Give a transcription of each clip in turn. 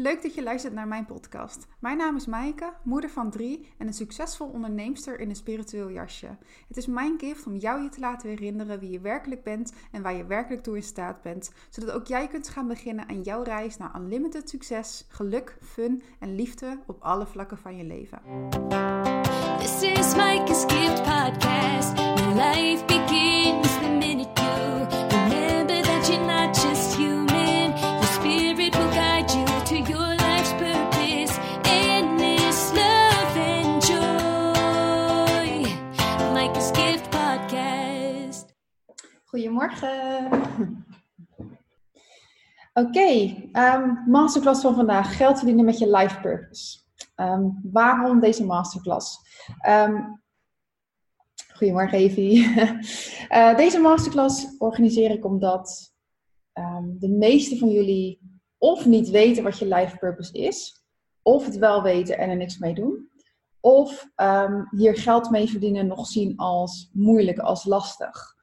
Leuk dat je luistert naar mijn podcast. Mijn naam is Maaike, moeder van drie en een succesvol onderneemster in een spiritueel jasje. Het is mijn gift om jou je te laten herinneren wie je werkelijk bent en waar je werkelijk toe in staat bent, zodat ook jij kunt gaan beginnen aan jouw reis naar unlimited succes, geluk, fun en liefde op alle vlakken van je leven. This is Gift Podcast. Goedemorgen. Oké, ehm, masterclass van vandaag. Geld verdienen met je life purpose. Ehm, waarom deze masterclass? Ehm, goedemorgen Evie. Eh, deze masterclass organiseer ik omdat de meeste van jullie of niet weten wat je life purpose is, of het wel weten en er niks mee doen, of hier geld mee verdienen nog zien als moeilijk, als lastig.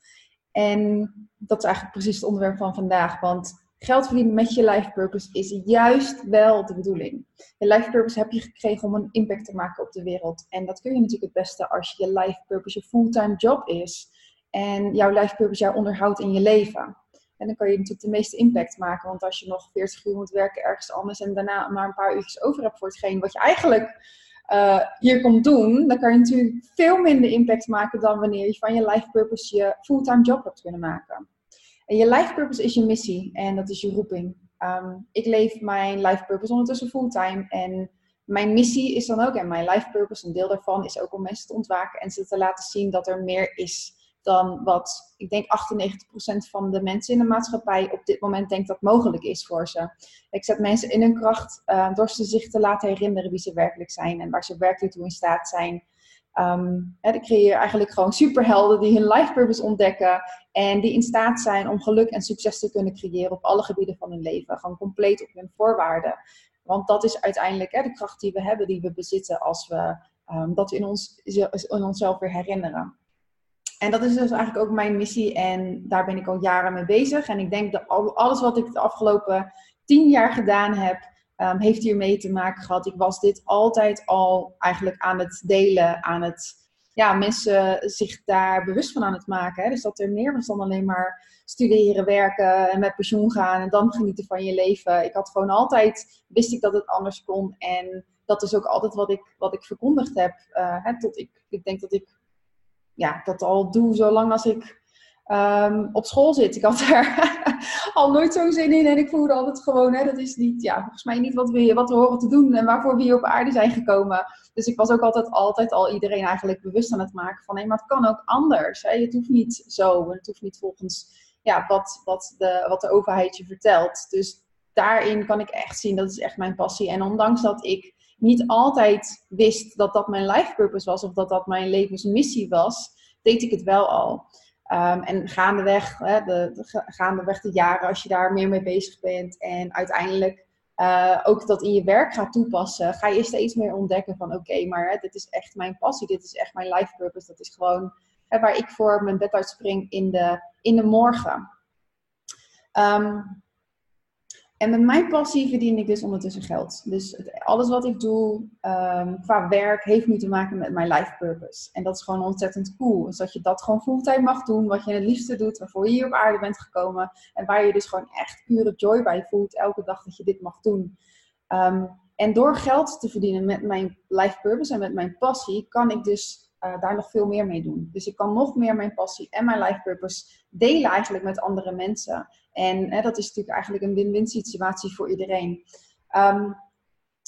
En dat is eigenlijk precies het onderwerp van vandaag, want geld verdienen met je life purpose is juist wel de bedoeling. Je life purpose heb je gekregen om een impact te maken op de wereld. En dat kun je natuurlijk het beste als je life purpose je fulltime job is. En jouw life purpose jou onderhoudt in je leven. En dan kan je natuurlijk de meeste impact maken. Want als je nog 40 uur moet werken ergens anders en daarna maar een paar uurtjes over hebt voor hetgeen wat je eigenlijk eh, hier komt doen, dan kan je natuurlijk veel minder impact maken dan wanneer je van je life purpose je fulltime job hebt kunnen maken. En je life purpose is je missie en dat is je roeping. Ehm, ik leef mijn life purpose ondertussen fulltime en mijn missie is dan ook, en mijn life purpose, een deel daarvan is ook om mensen te ontwaken en ze te laten zien dat er meer is dan wat ik denk 98% van de mensen in de maatschappij op dit moment denkt dat mogelijk is voor ze. Ik zet mensen in hun kracht eh, door ze zich te laten herinneren wie ze werkelijk zijn en waar ze werkelijk toe in staat zijn. Ehm, hè, ik creëer eigenlijk gewoon superhelden die hun life purpose ontdekken en die in staat zijn om geluk en succes te kunnen creëren op alle gebieden van hun leven. Gewoon compleet op hun voorwaarden. Want dat is uiteindelijk hè, de kracht die we hebben, die we bezitten als we ehm, dat in, ons, in onszelf weer herinneren. En dat is dus eigenlijk ook mijn missie en daar ben ik al jaren mee bezig. En ik denk dat al- alles wat ik de afgelopen tien jaar gedaan heb, ehm, heeft hiermee te maken gehad. Ik was dit altijd al eigenlijk aan het delen, aan het, ja, mensen zich daar bewust van aan het maken. Hè? Dus dat er meer was dan alleen maar studeren, werken en met pensioen gaan en dan genieten van je leven. Ik had gewoon altijd, wist ik dat het anders kon en dat is ook altijd wat ik, wat ik verkondigd heb. eh, hè, tot ik, ik denk dat ik ja, dat al doe zolang als ik ehm, op school zit. Ik had daar al nooit zo'n zin in en ik voelde altijd gewoon, hè, dat is niet, ja, volgens mij niet wat we, wat we horen te doen en waarvoor we hier op aarde zijn gekomen. Dus ik was ook altijd, altijd al iedereen eigenlijk bewust aan het maken van, hé, maar het kan ook anders. Hè? Het hoeft niet zo en het hoeft niet volgens ja, wat, wat, de, wat de overheid je vertelt. Dus daarin kan ik echt zien, dat is echt mijn passie. En ondanks dat ik niet altijd wist dat dat mijn life purpose was of dat dat mijn levensmissie was, deed ik het wel al. Um, en gaandeweg, hè, de, de, gaandeweg de jaren, als je daar meer mee bezig bent en uiteindelijk uh, ook dat in je werk gaat toepassen, ga je steeds meer ontdekken van oké, maar hè, dit is echt mijn passie, dit is echt mijn life purpose, dat is gewoon hè, waar ik voor mijn bed uitspring in de, in de morgen. Um, en met mijn passie verdien ik dus ondertussen geld. Dus het, alles wat ik doe um, qua werk heeft nu te maken met mijn life purpose. En dat is gewoon ontzettend cool. Dus dat je dat gewoon fulltime mag doen, wat je het liefste doet, waarvoor je hier op aarde bent gekomen. En waar je dus gewoon echt pure joy bij voelt, elke dag dat je dit mag doen. Um, en door geld te verdienen met mijn life purpose en met mijn passie, kan ik dus uh, daar nog veel meer mee doen. Dus ik kan nog meer mijn passie en mijn life purpose delen eigenlijk met andere mensen. En dat is natuurlijk eigenlijk een win-win situatie voor iedereen. Um,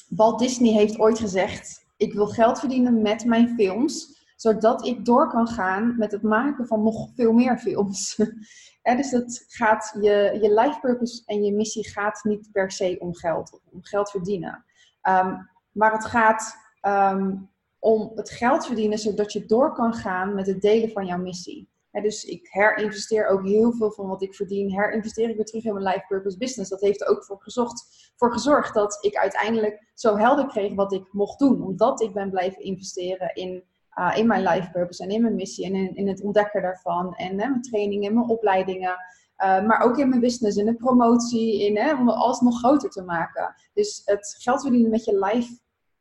Walt Disney heeft ooit gezegd: Ik wil geld verdienen met mijn films, zodat ik door kan gaan met het maken van nog veel meer films. dus dat gaat je, je life purpose en je missie gaat niet per se om geld om geld verdienen. Um, maar het gaat um, om het geld verdienen zodat je door kan gaan met het delen van jouw missie. He, dus ik herinvesteer ook heel veel van wat ik verdien, herinvesteer ik weer terug in mijn life purpose business. Dat heeft er ook voor, gezocht, voor gezorgd dat ik uiteindelijk zo helder kreeg wat ik mocht doen. Omdat ik ben blijven investeren in, uh, in mijn life purpose en in mijn missie en in, het ontdekken daarvan. En hè, mijn trainingen, mijn opleidingen. Uh, maar ook in mijn business, in de promotie, in, om alles nog groter te maken. Dus het geld verdienen met je life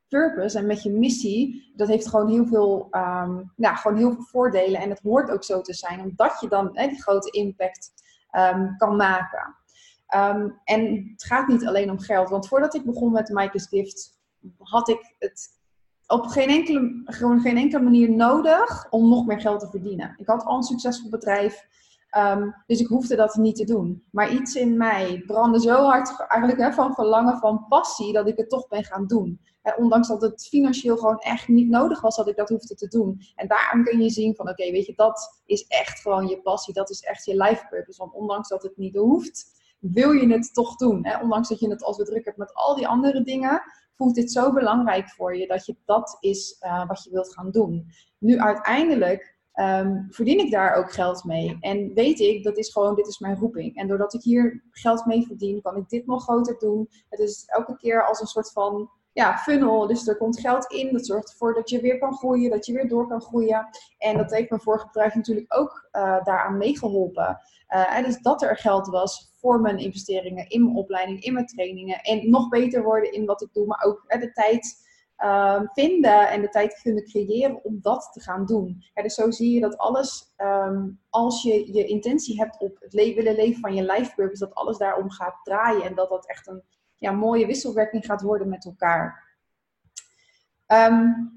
purpose en met je missie, dat heeft gewoon heel veel, um, gewoon heel veel voordelen. En het hoort ook zo te zijn, omdat je dan hè, die grote impact um, kan maken. Um, en het gaat niet alleen om geld. Want voordat ik begon met Mike's Gift, had ik het op geen enkele, gewoon geen enkele manier nodig om nog meer geld te verdienen. Ik had al een succesvol bedrijf. Um, dus ik hoefde dat niet te doen. Maar iets in mij brandde zo hard eigenlijk hè, van verlangen, van passie, dat ik het toch ben gaan doen. ondanks dat het financieel gewoon echt niet nodig was dat ik dat hoefde te doen. En daarom kun je zien van oké, weet je, dat is echt gewoon je passie. Dat is echt je life purpose. Want ondanks dat het niet hoeft, wil je het toch doen. Hè? Ondanks dat je het als druk hebt met al die andere dingen, voelt dit zo belangrijk voor je dat je dat is uh, wat je wilt gaan doen. Nu uiteindelijk um, verdien ik daar ook geld mee. En weet ik, dat is gewoon, dit is mijn roeping. En doordat ik hier geld mee verdien, kan ik dit nog groter doen. Het is elke keer als een soort van ja, funnel. Dus er komt geld in. Dat zorgt ervoor dat je weer kan groeien, dat je weer door kan groeien. En dat heeft mijn vorige bedrijf natuurlijk ook uh, daaraan meegeholpen. Uh, dus dat er geld was voor mijn investeringen in mijn opleiding, in mijn trainingen. En nog beter worden in wat ik doe, maar ook uh, de tijd uh, vinden en de tijd kunnen creëren om dat te gaan doen. Ja, dus zo zie je dat alles, um, als je je intentie hebt op het le willen leven van je life purpose, dat alles daarom gaat draaien en dat dat echt een ja, mooie wisselwerking gaat worden met elkaar. Um,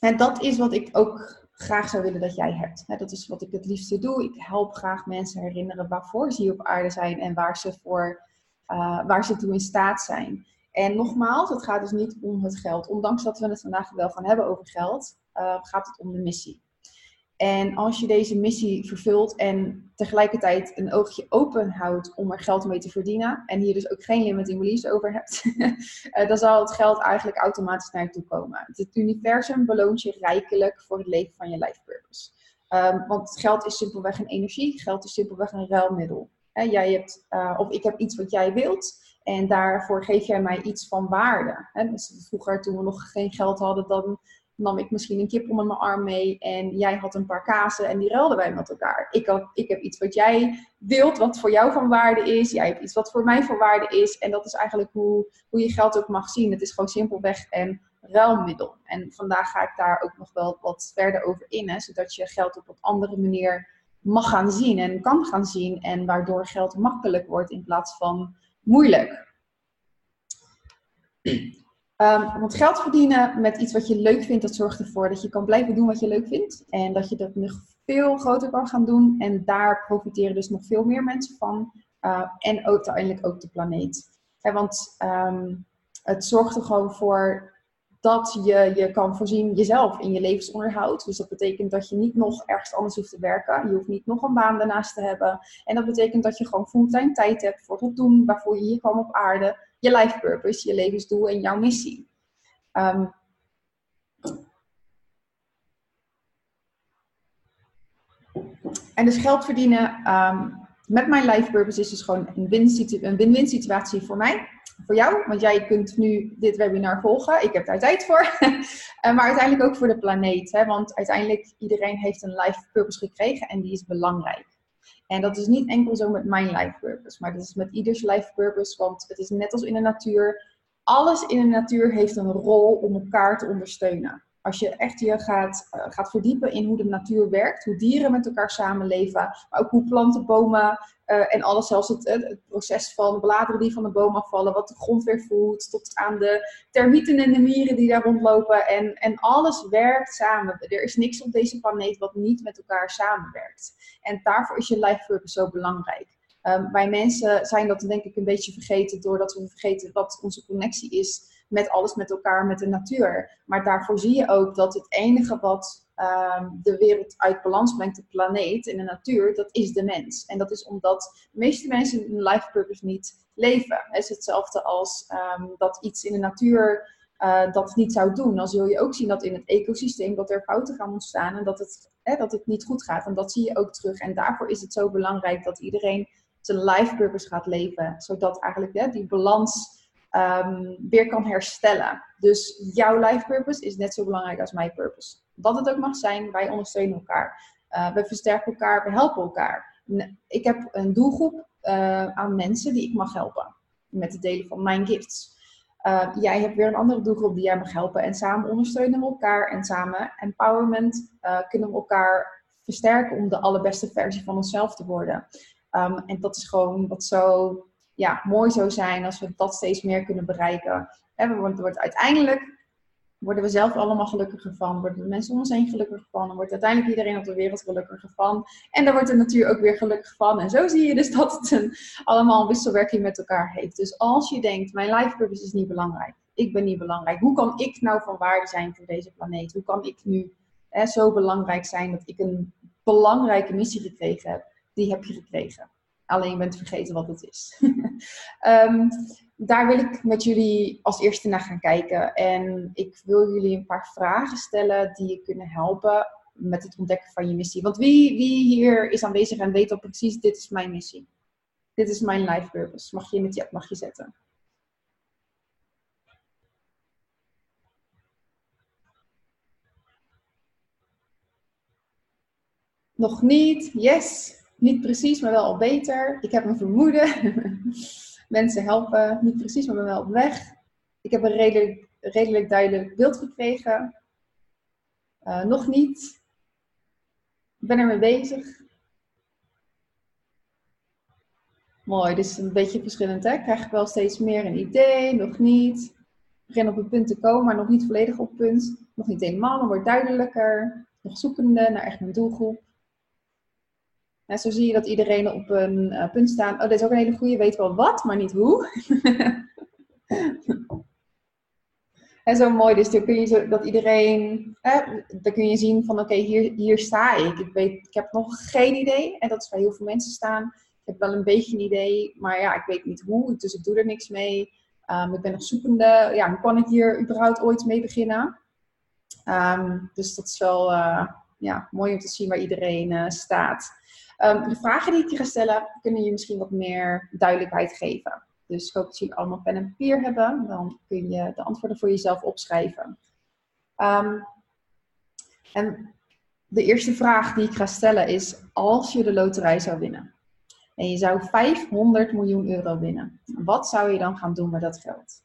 en dat is wat ik ook graag zou willen dat jij hebt. dat is wat ik het liefste doe. Ik help graag mensen herinneren waarvoor ze hier op aarde zijn en waar ze, voor, uh, waar ze toe in staat zijn. En nogmaals, het gaat dus niet om het geld. Ondanks dat we het vandaag wel gaan hebben over geld, uh, gaat het om de missie. En als je deze missie vervult en tegelijkertijd een oogje open houdt om er geld mee te verdienen, en hier dus ook geen limiting beliefs over hebt, eh, dan zal het geld eigenlijk automatisch naar je toe komen. Het universum beloont je rijkelijk voor het leven van je life purpose. Um, want geld is simpelweg een energie, geld is simpelweg een ruilmiddel. Jij hebt, uh, of ik heb iets wat jij wilt, en daarvoor geef jij mij iets van waarde. He, dus vroeger, toen we nog geen geld hadden, dan nam ik misschien een kip onder mijn arm mee en jij had een paar kazen en die ruilden wij met elkaar. Ik, ik heb iets wat jij wilt, wat voor jou van waarde is. Jij hebt iets wat voor mij van waarde is. En dat is eigenlijk hoe, hoe je geld ook mag zien. Het is gewoon simpelweg een ruilmiddel. En vandaag ga ik daar ook nog wel wat verder over in, hè, zodat je geld op een andere manier mag gaan zien en kan gaan zien. En waardoor geld makkelijk wordt in plaats van moeilijk. Um, want geld verdienen met iets wat je leuk vindt, dat zorgt ervoor dat je kan blijven doen wat je leuk vindt. En dat je dat nog veel groter kan gaan doen. En daar profiteren dus nog veel meer mensen van. Uh, en ook, uiteindelijk ook de planeet. want um, het zorgt er gewoon voor dat je je kan voorzien jezelf in je levensonderhoud. Dus dat betekent dat je niet nog ergens anders hoeft te werken. Je hoeft niet nog een baan daarnaast te hebben. En dat betekent dat je gewoon fulltime tijd hebt voor het doen waarvoor je hier kwam op aarde je life purpose, je levensdoel en jouw missie. Um, en dus geld verdienen um, met mijn life purpose is dus gewoon een win-win situatie voor mij, voor jou. Want jij kunt nu dit webinar volgen. Ik heb daar tijd voor. Eh, maar uiteindelijk ook voor de planeet. Hè? Want uiteindelijk iedereen heeft een life purpose gekregen en die is belangrijk. En dat is niet enkel zo met mijn life purpose, maar dat is met ieders life purpose, want het is net als in de natuur. Alles in de natuur heeft een rol om elkaar te ondersteunen. Als je echt je gaat, uh, gaat verdiepen in hoe de natuur werkt, hoe dieren met elkaar samenleven, maar ook hoe planten, bomen uh, en alles, zelfs het, het, proces van bladeren die van de boom afvallen, wat de grond weer voedt, tot aan de termieten en de mieren die daar rondlopen. En, en alles werkt samen. Er is niks op deze planeet wat niet met elkaar samenwerkt. En daarvoor is je life purpose zo belangrijk. Um, wij mensen zijn dat denk ik een beetje vergeten doordat we vergeten wat onze connectie is met alles met elkaar, met de natuur. Maar daarvoor zie je ook dat het enige wat um, de wereld uit balans brengt, de planeet en de natuur, dat is de mens. En dat is omdat de meeste mensen hun life purpose niet leven. Het is hetzelfde als um, dat iets in de natuur uh, dat niet zou doen. Dan zul je ook zien dat in het ecosysteem dat er fouten gaan ontstaan en dat het, hè, dat het niet goed gaat. En dat zie je ook terug. En daarvoor is het zo belangrijk dat iedereen zijn life purpose gaat leven. Zodat eigenlijk hè, die balans um, weer kan herstellen. Dus jouw life purpose is net zo belangrijk als mijn purpose. Wat het ook mag zijn, wij ondersteunen elkaar. Uh, we versterken elkaar, we helpen elkaar. ik heb een doelgroep eh, aan mensen die ik mag helpen met het delen van mijn gifts. Uh, jij hebt weer een andere doelgroep die jij mag helpen. En samen ondersteunen we elkaar. En samen empowerment uh, kunnen we elkaar versterken om de allerbeste versie van onszelf te worden. Um, en dat is gewoon wat zo ja, mooi zou zijn als we dat steeds meer kunnen bereiken. En we wordt, uiteindelijk worden we zelf allemaal gelukkiger van. Worden de mensen om ons heen gelukkiger van. Dan wordt uiteindelijk iedereen op de wereld gelukkiger van. En daar wordt de natuur ook weer gelukkig van. En zo zie je dus dat het een, allemaal een wisselwerking met elkaar heeft. Dus als je denkt, mijn life purpose is niet belangrijk. Ik ben niet belangrijk. Hoe kan ik nou van waarde zijn voor deze planeet? Hoe kan ik nu zo belangrijk zijn dat ik een belangrijke missie gekregen heb? Die heb je gekregen. Alleen je bent vergeten wat het is. um, daar wil ik met jullie als eerste naar gaan kijken. En ik wil jullie een paar vragen stellen die je kunnen helpen met het ontdekken van je missie. Want wie, wie hier is aanwezig en weet al precies, dit is mijn missie. Dit is mijn life purpose. Mag je het chat mag je zetten. Nog niet. Yes. Niet precies, maar wel al beter. Ik heb een vermoeden. Mensen helpen. Niet precies, maar wel op weg. Ik heb een redelijk, duidelijk beeld gekregen. Uh, nog niet. Ik ben ermee bezig. Mooi, dus een beetje verschillend. Hè? Krijg ik wel steeds meer een idee, nog niet. Begin op een punt te komen, maar nog niet volledig op punt. Nog niet helemaal, maar wordt duidelijker. Nog zoekende naar echt mijn doelgroep. En zo zie je dat iedereen op een uh, punt staat. Oh, dit is ook een hele goede. Weet wel wat, maar niet hoe. en zo mooi. Dus dan kun je zo, dat iedereen... Eh, dan kun je zien van... Oké, hier, hier sta ik. Ik, weet, ik heb nog geen idee. En dat is waar heel veel mensen staan. Ik heb wel een beetje een idee. Maar ja, ik weet niet hoe. Dus ik doe er niks mee. Um, ik ben nog zoekende. Ja, hoe kan ik hier überhaupt ooit mee beginnen? Um, dus dat is wel uh, ja, mooi om te zien waar iedereen uh, staat. Um, de vragen die ik je ga stellen, kunnen je misschien wat meer duidelijkheid geven. Dus ik hoop dat jullie allemaal pen en papier hebben. Dan kun je de antwoorden voor jezelf opschrijven. Um, en de eerste vraag die ik ga stellen is: als je de loterij zou winnen en je zou 500 miljoen euro winnen, wat zou je dan gaan doen met dat geld?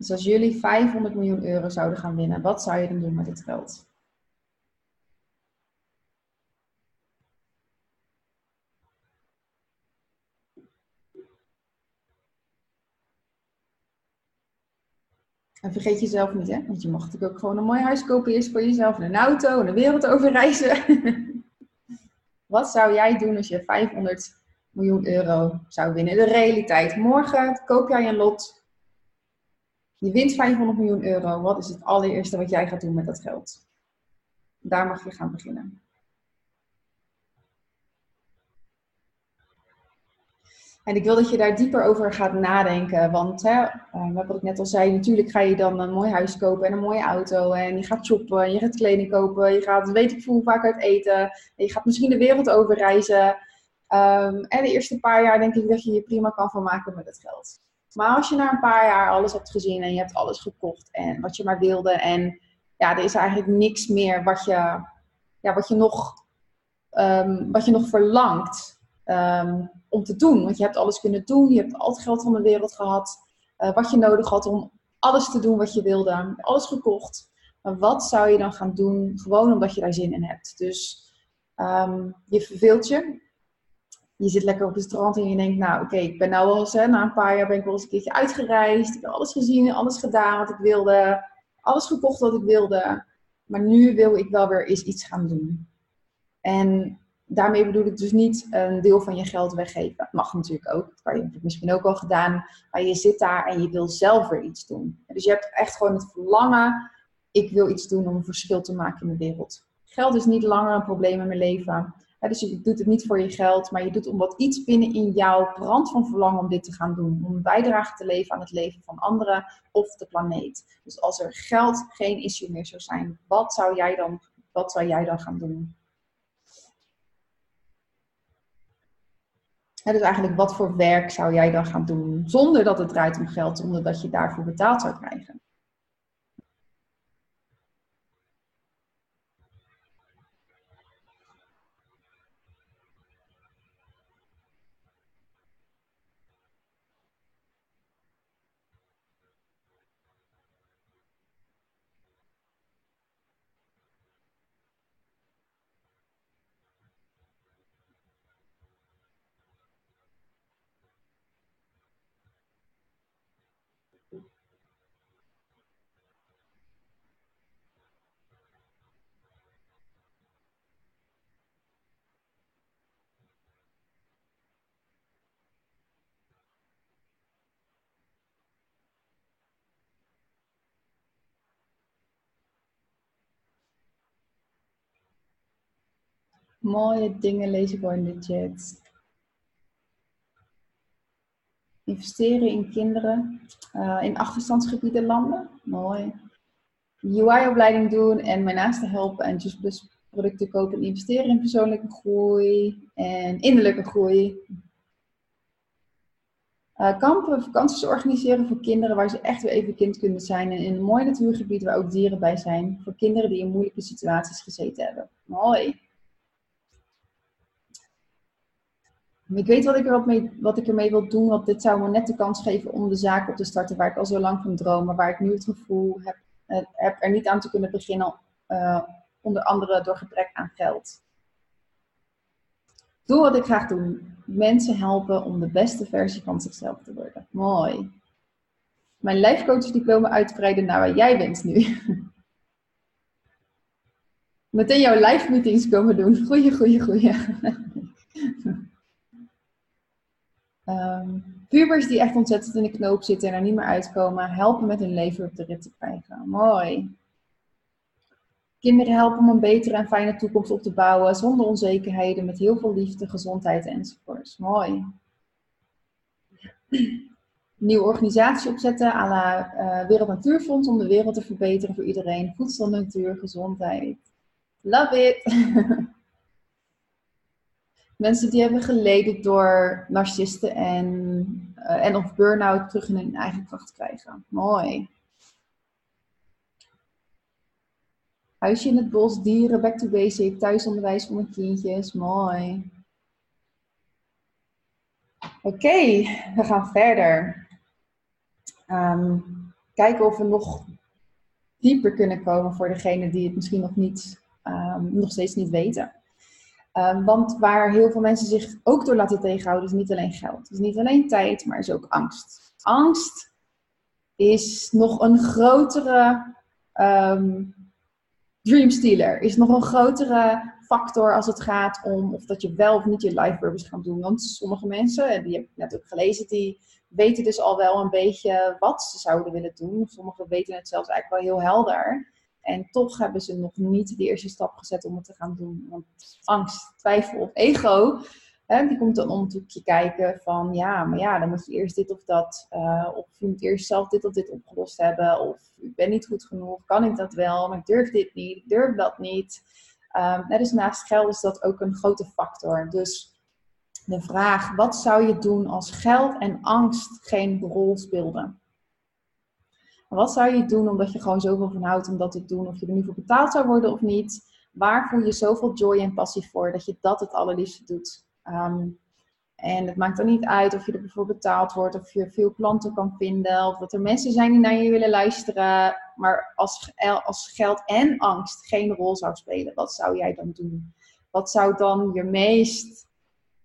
Dus als jullie 500 miljoen euro zouden gaan winnen, wat zou je dan doen met het geld? En vergeet jezelf niet, hè? Want je mag natuurlijk ook gewoon een mooi huis kopen eerst voor jezelf. En een auto en de wereld overreizen. Wat zou jij doen als je 500 miljoen euro zou winnen? De realiteit. Morgen koop jij een lot. Je wint 500 miljoen euro. Wat is het allereerste wat jij gaat doen met dat geld? Daar mag je gaan beginnen. En ik wil dat je daar dieper over gaat nadenken. Want hè, wat ik net al zei, natuurlijk ga je dan een mooi huis kopen en een mooie auto. En je gaat shoppen, en je gaat kleding kopen, je gaat weet ik veel vaak uit eten. En je gaat misschien de wereld overreizen. Um, en de eerste paar jaar denk ik dat je je prima kan van maken met het geld. Maar als je na een paar jaar alles hebt gezien en je hebt alles gekocht en wat je maar wilde. En ja, er is eigenlijk niks meer wat je, ja, wat je, nog, um, wat je nog verlangt. Um, om te doen. Want je hebt alles kunnen doen. Je hebt al het geld van de wereld gehad. Uh, wat je nodig had om alles te doen wat je wilde. Alles gekocht. Maar wat zou je dan gaan doen? Gewoon omdat je daar zin in hebt. Dus um, je verveelt je. Je zit lekker op het strand en je denkt, nou oké, ik ben nou wel eens, hè, na een paar jaar ben ik wel eens een keertje uitgereisd. Ik heb alles gezien, alles gedaan wat ik wilde. Alles gekocht wat ik wilde. Maar nu wil ik wel weer eens iets gaan doen. En daarmee bedoel ik dus niet een deel van je geld weggeven. Dat mag natuurlijk ook. Dat kan je misschien ook al gedaan. Maar je zit daar en je wil zelf weer iets doen. Dus je hebt echt gewoon het verlangen. Ik wil iets doen om een verschil te maken in de wereld. Geld is niet langer een probleem in mijn leven. Dus je doet het niet voor je geld. Maar je doet omdat iets binnen in jou brandt van verlangen om dit te gaan doen. Om een bijdrage te leveren aan het leven van anderen of de planeet. Dus als er geld geen issue meer zou zijn. Wat zou jij dan, wat zou jij dan gaan doen? Dus eigenlijk, wat voor werk zou jij dan gaan doen zonder dat het draait om geld, zonder dat je daarvoor betaald zou krijgen? Mooie dingen lees ik hoor in de chat. Investeren in kinderen uh, in achterstandsgebieden landen. Mooi. UI-opleiding doen en mijn naasten helpen en Just producten kopen en investeren in persoonlijke groei en innerlijke groei. Uh, kampen, vakanties organiseren voor kinderen waar ze echt weer even kind kunnen zijn. En in een mooi natuurgebied waar ook dieren bij zijn. Voor kinderen die in moeilijke situaties gezeten hebben. Mooi. Ik weet wat ik, er wat, mee, wat ik ermee wil doen, want dit zou me net de kans geven om de zaak op te starten waar ik al zo lang van droom, waar ik nu het gevoel heb, eh, heb er niet aan te kunnen beginnen, uh, onder andere door gebrek aan geld. Doe wat ik graag doe. Mensen helpen om de beste versie van zichzelf te worden. Mooi. Mijn lijfcoachdiploma uitbreiden naar waar jij bent nu. Meteen jouw live meetings komen doen. Goeie, goeie, goeie. um, pubers die echt ontzettend in de knoop zitten en er niet meer uitkomen, helpen met hun leven op de rit te krijgen. Mooi. Kinderen helpen om een betere en fijne toekomst op te bouwen zonder onzekerheden, met heel veel liefde, gezondheid enzovoorts. Mooi. Nieuwe organisatie opzetten à la uh, Wereld Natuurfonds om de wereld te verbeteren voor iedereen. Voedsel, natuur, gezondheid. Love it! Mensen die hebben geleden door narcisten en, uh, en of burn-out terug in hun eigen kracht krijgen. Mooi. Huisje in het bos, dieren, back to basic, thuisonderwijs voor mijn kindjes. Mooi. Oké, we gaan verder. Um, kijken of we nog dieper kunnen komen voor degene die het misschien nog, niet, um, nog steeds niet weten. Um, want waar heel veel mensen zich ook door laten tegenhouden, is niet alleen geld. Het is niet alleen tijd, maar is ook angst. Angst is nog een grotere um, dreamstealer. Is nog een grotere factor als het gaat om of dat je wel of niet je life purpose gaat doen. Want sommige mensen, en die heb ik net ook gelezen, die weten dus al wel een beetje wat ze zouden willen doen. Sommigen weten het zelfs eigenlijk wel heel helder. En toch hebben ze nog niet de eerste stap gezet om het te gaan doen. Want angst, twijfel ego, hè, die komt dan om het hoekje kijken van ja, maar ja, dan moet je eerst dit of dat. Uh, of je moet eerst zelf dit of dit opgelost hebben. Of ik ben niet goed genoeg, kan ik dat wel, maar ik durf dit niet, ik durf dat niet. Um, dus naast geld is dat ook een grote factor. Dus de vraag, wat zou je doen als geld en angst geen rol speelden? Wat zou je doen omdat je gewoon zoveel van houdt om dat te doen? Of je er nu voor betaald zou worden of niet? Waar voel je zoveel joy en passie voor dat je dat het allerliefste doet? Um, en het maakt dan niet uit of je er voor betaald wordt, of je veel klanten kan vinden, of dat er mensen zijn die naar je willen luisteren. Maar als, als geld en angst geen rol zou spelen, wat zou jij dan doen? Wat zou dan je meest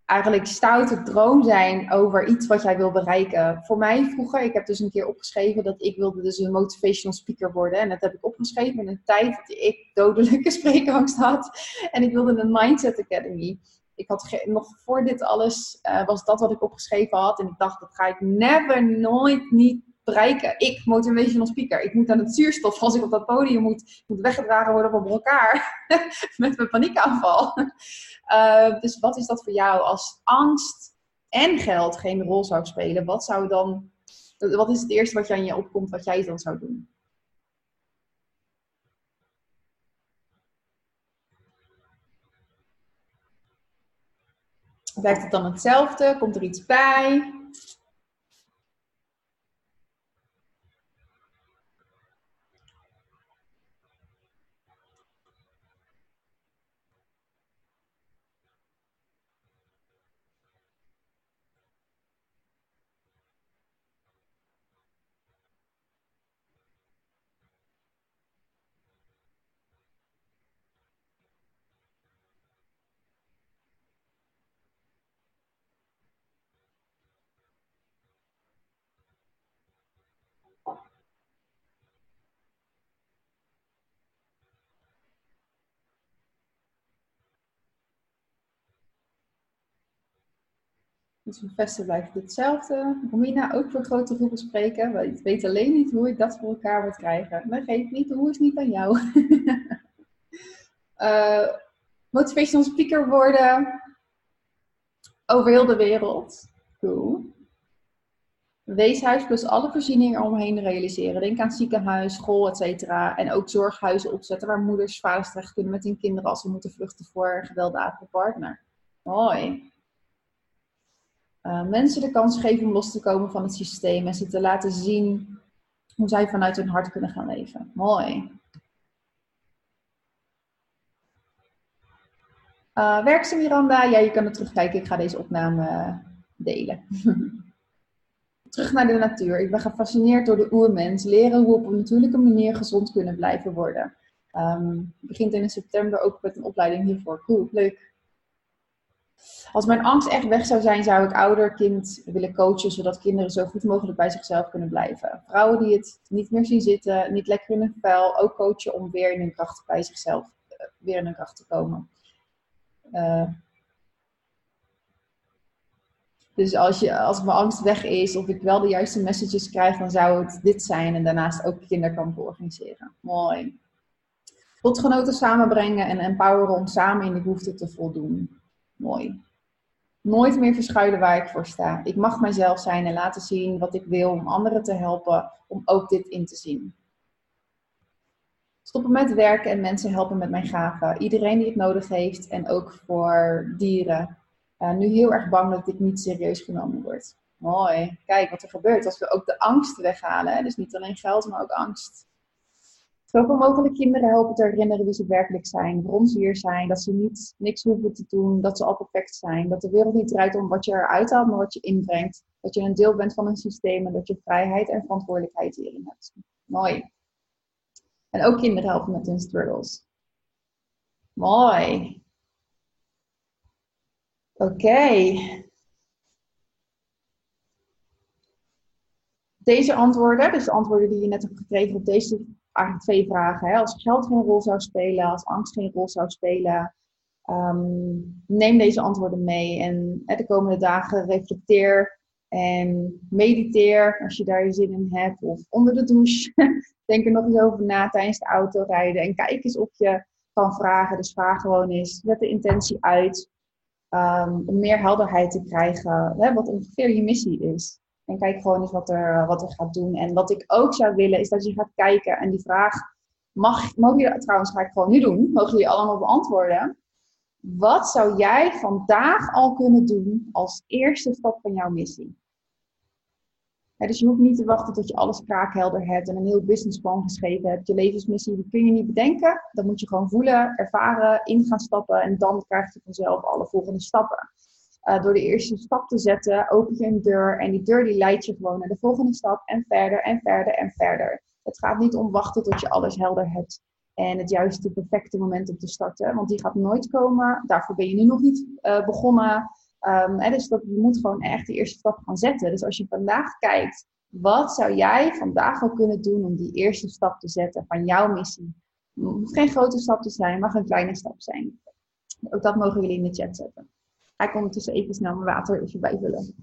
eigenlijk stoute droom zijn over iets wat jij wil bereiken. Voor mij vroeger, ik heb dus een keer opgeschreven dat ik wilde dus een motivational speaker worden. En dat heb ik opgeschreven in een tijd dat ik dodelijke spreekangst had. En ik wilde een Mindset Academy. Ik had nog voor dit alles, uh, was dat wat ik opgeschreven had. En ik dacht, dat ga ik never, nooit, niet bereiken. Ik, motivational speaker. Ik moet aan het zuurstof als ik op dat podium moet, moet weggedragen worden van elkaar. Met mijn paniekaanval. Uh, dus wat is dat voor jou als angst en geld geen rol zou spelen? Wat zou dan, wat is het eerste wat je aan je opkomt wat jij dan zou doen? Blijft het dan hetzelfde? Komt er iets bij? Dus vesten blijft hetzelfde. Romina ook voor grote groepen spreken. Ik weet alleen niet hoe ik dat voor elkaar moet krijgen. Maar geef niet, hoe is niet aan jou. uh, motivational speaker worden over heel de wereld. Cool. Weeshuis plus alle voorzieningen omheen realiseren. Denk aan ziekenhuis, school, etc. En ook zorghuizen opzetten waar moeders, vaders terecht kunnen met hun kinderen als ze moeten vluchten voor een gewelddadige partner. Mooi. Uh, mensen de kans geven om los te komen van het systeem en ze te laten zien hoe zij vanuit hun hart kunnen gaan leven. Mooi. Uh, werkzaam Miranda, ja, je kan het terugkijken. Ik ga deze opname delen. Terug naar de natuur. Ik ben gefascineerd door de oermens. Leren hoe we op een natuurlijke manier gezond kunnen blijven worden. Um, begint in september ook met een opleiding hiervoor. Cool, leuk. Als mijn angst echt weg zou zijn, zou ik ouder kind willen coachen, zodat kinderen zo goed mogelijk bij zichzelf kunnen blijven. Vrouwen die het niet meer zien zitten, niet lekker in hun vel, ook coachen om weer in hun kracht bij zichzelf, uh, weer in hun kracht te komen. Uh, dus als, je, als mijn angst weg is of ik wel de juiste messages krijg, dan zou het dit zijn. En daarnaast ook kinderkampen organiseren. Mooi. Lotgenoten samenbrengen en empoweren om samen in de behoefte te voldoen. Mooi. Nooit meer verschuilen waar ik voor sta. Ik mag mijzelf zijn en laten zien wat ik wil om anderen te helpen om ook dit in te zien. Stoppen met werken en mensen helpen met mijn gaven. Iedereen die het nodig heeft en ook voor dieren. Uh, nu heel erg bang dat ik niet serieus genomen word. Mooi. Kijk wat er gebeurt als we ook de angst weghalen. Dus niet alleen geld, maar ook angst. Zoveel mogelijk kinderen helpen te herinneren wie ze werkelijk zijn. Waarom ze hier zijn. Dat ze niet, niks hoeven te doen. Dat ze al perfect zijn. Dat de wereld niet draait om wat je eruit haalt, maar wat je inbrengt. Dat je een deel bent van een systeem en dat je vrijheid en verantwoordelijkheid hierin hebt. Mooi. En ook kinderen helpen met hun struggles. Mooi. Oké. Deze antwoorden, dus de antwoorden die je net hebt gekregen op deze eigenlijk twee vragen. Hè? Als geld geen rol zou spelen, als angst geen rol zou spelen, um, neem deze antwoorden mee. En hè, de komende dagen reflecteer en mediteer als je daar je zin in hebt. Of onder de douche. Denk er nog eens over na tijdens de autorijden. En kijk eens of je kan vragen. Dus vraag gewoon eens. Zet de intentie uit. Um, om meer helderheid te krijgen. Hè, wat ongeveer je missie is. En kijk gewoon eens wat er, wat er gaat doen. En wat ik ook zou willen, is dat je gaat kijken en die vraag, mag, mogen jullie, trouwens ga ik gewoon nu doen, mogen jullie allemaal beantwoorden. Wat zou jij vandaag al kunnen doen als eerste stap van jouw missie? dus je hoeft niet te wachten tot je alles kraakhelder hebt en een heel businessplan geschreven hebt. Je levensmissie die kun je niet bedenken. Dan moet je gewoon voelen, ervaren, in gaan stappen en dan krijg je vanzelf alle volgende stappen. Uh, door de eerste stap te zetten, open je een deur en die deur die leidt je gewoon naar de volgende stap en verder en verder en verder. Het gaat niet om wachten tot je alles helder hebt en het juiste perfecte moment om te starten, want die gaat nooit komen. Daarvoor ben je nu nog niet uh, begonnen. Um, hè, dus dat, je moet gewoon echt de eerste stap gaan zetten. Dus als je vandaag kijkt, wat zou jij vandaag al kunnen doen om die eerste stap te zetten van jouw missie? Het hoeft geen grote stap te zijn, mag een kleine stap zijn. Ook dat mogen jullie in de chat zetten. Ga ik ondertussen even snel mijn water even bijvullen.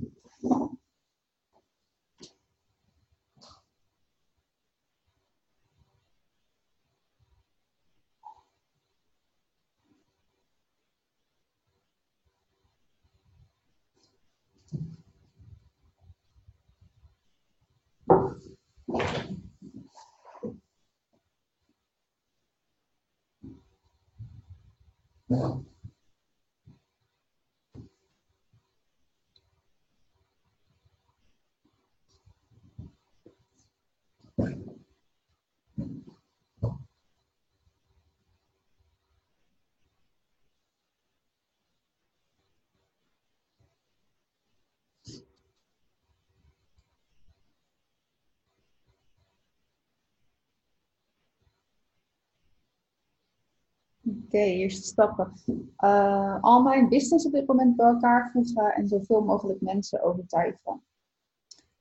Oké, eerste stappen. Uh, al mijn business op dit moment bij elkaar voegen en zoveel mogelijk mensen overtuigen.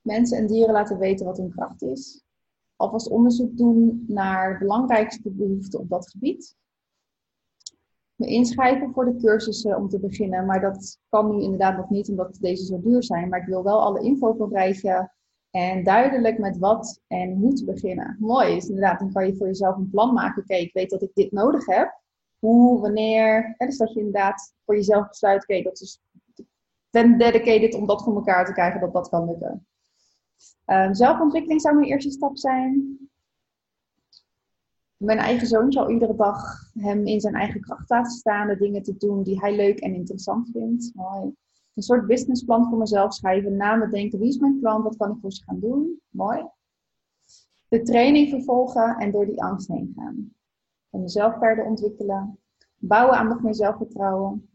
Mensen en dieren laten weten wat hun kracht is. Alvast onderzoek doen naar de belangrijkste behoeften op dat gebied. Me inschrijven voor de cursussen om te beginnen, maar dat kan nu inderdaad nog niet omdat deze zo duur zijn. Maar ik wil wel alle info krijgen en duidelijk met wat en hoe te beginnen. Mooi is inderdaad, dan kan je voor jezelf een plan maken. Oké, ik weet dat ik dit nodig heb. Hoe, wanneer. Hè, dus dat je inderdaad voor jezelf besluit, oké, dat is ben dedicated om dat voor elkaar te krijgen, dat dat kan lukken. Um, zelfontwikkeling zou mijn eerste stap zijn. Mijn eigen zoon zal iedere dag hem in zijn eigen kracht laten staan, de dingen te doen die hij leuk en interessant vindt. Mooi. Een soort businessplan voor mezelf schrijven, na me denken, wie is mijn klant, wat kan ik voor ze gaan doen? Mooi. De training vervolgen en door die angst heen gaan. En mezelf verder ontwikkelen. Bouwen aan nog meer zelfvertrouwen.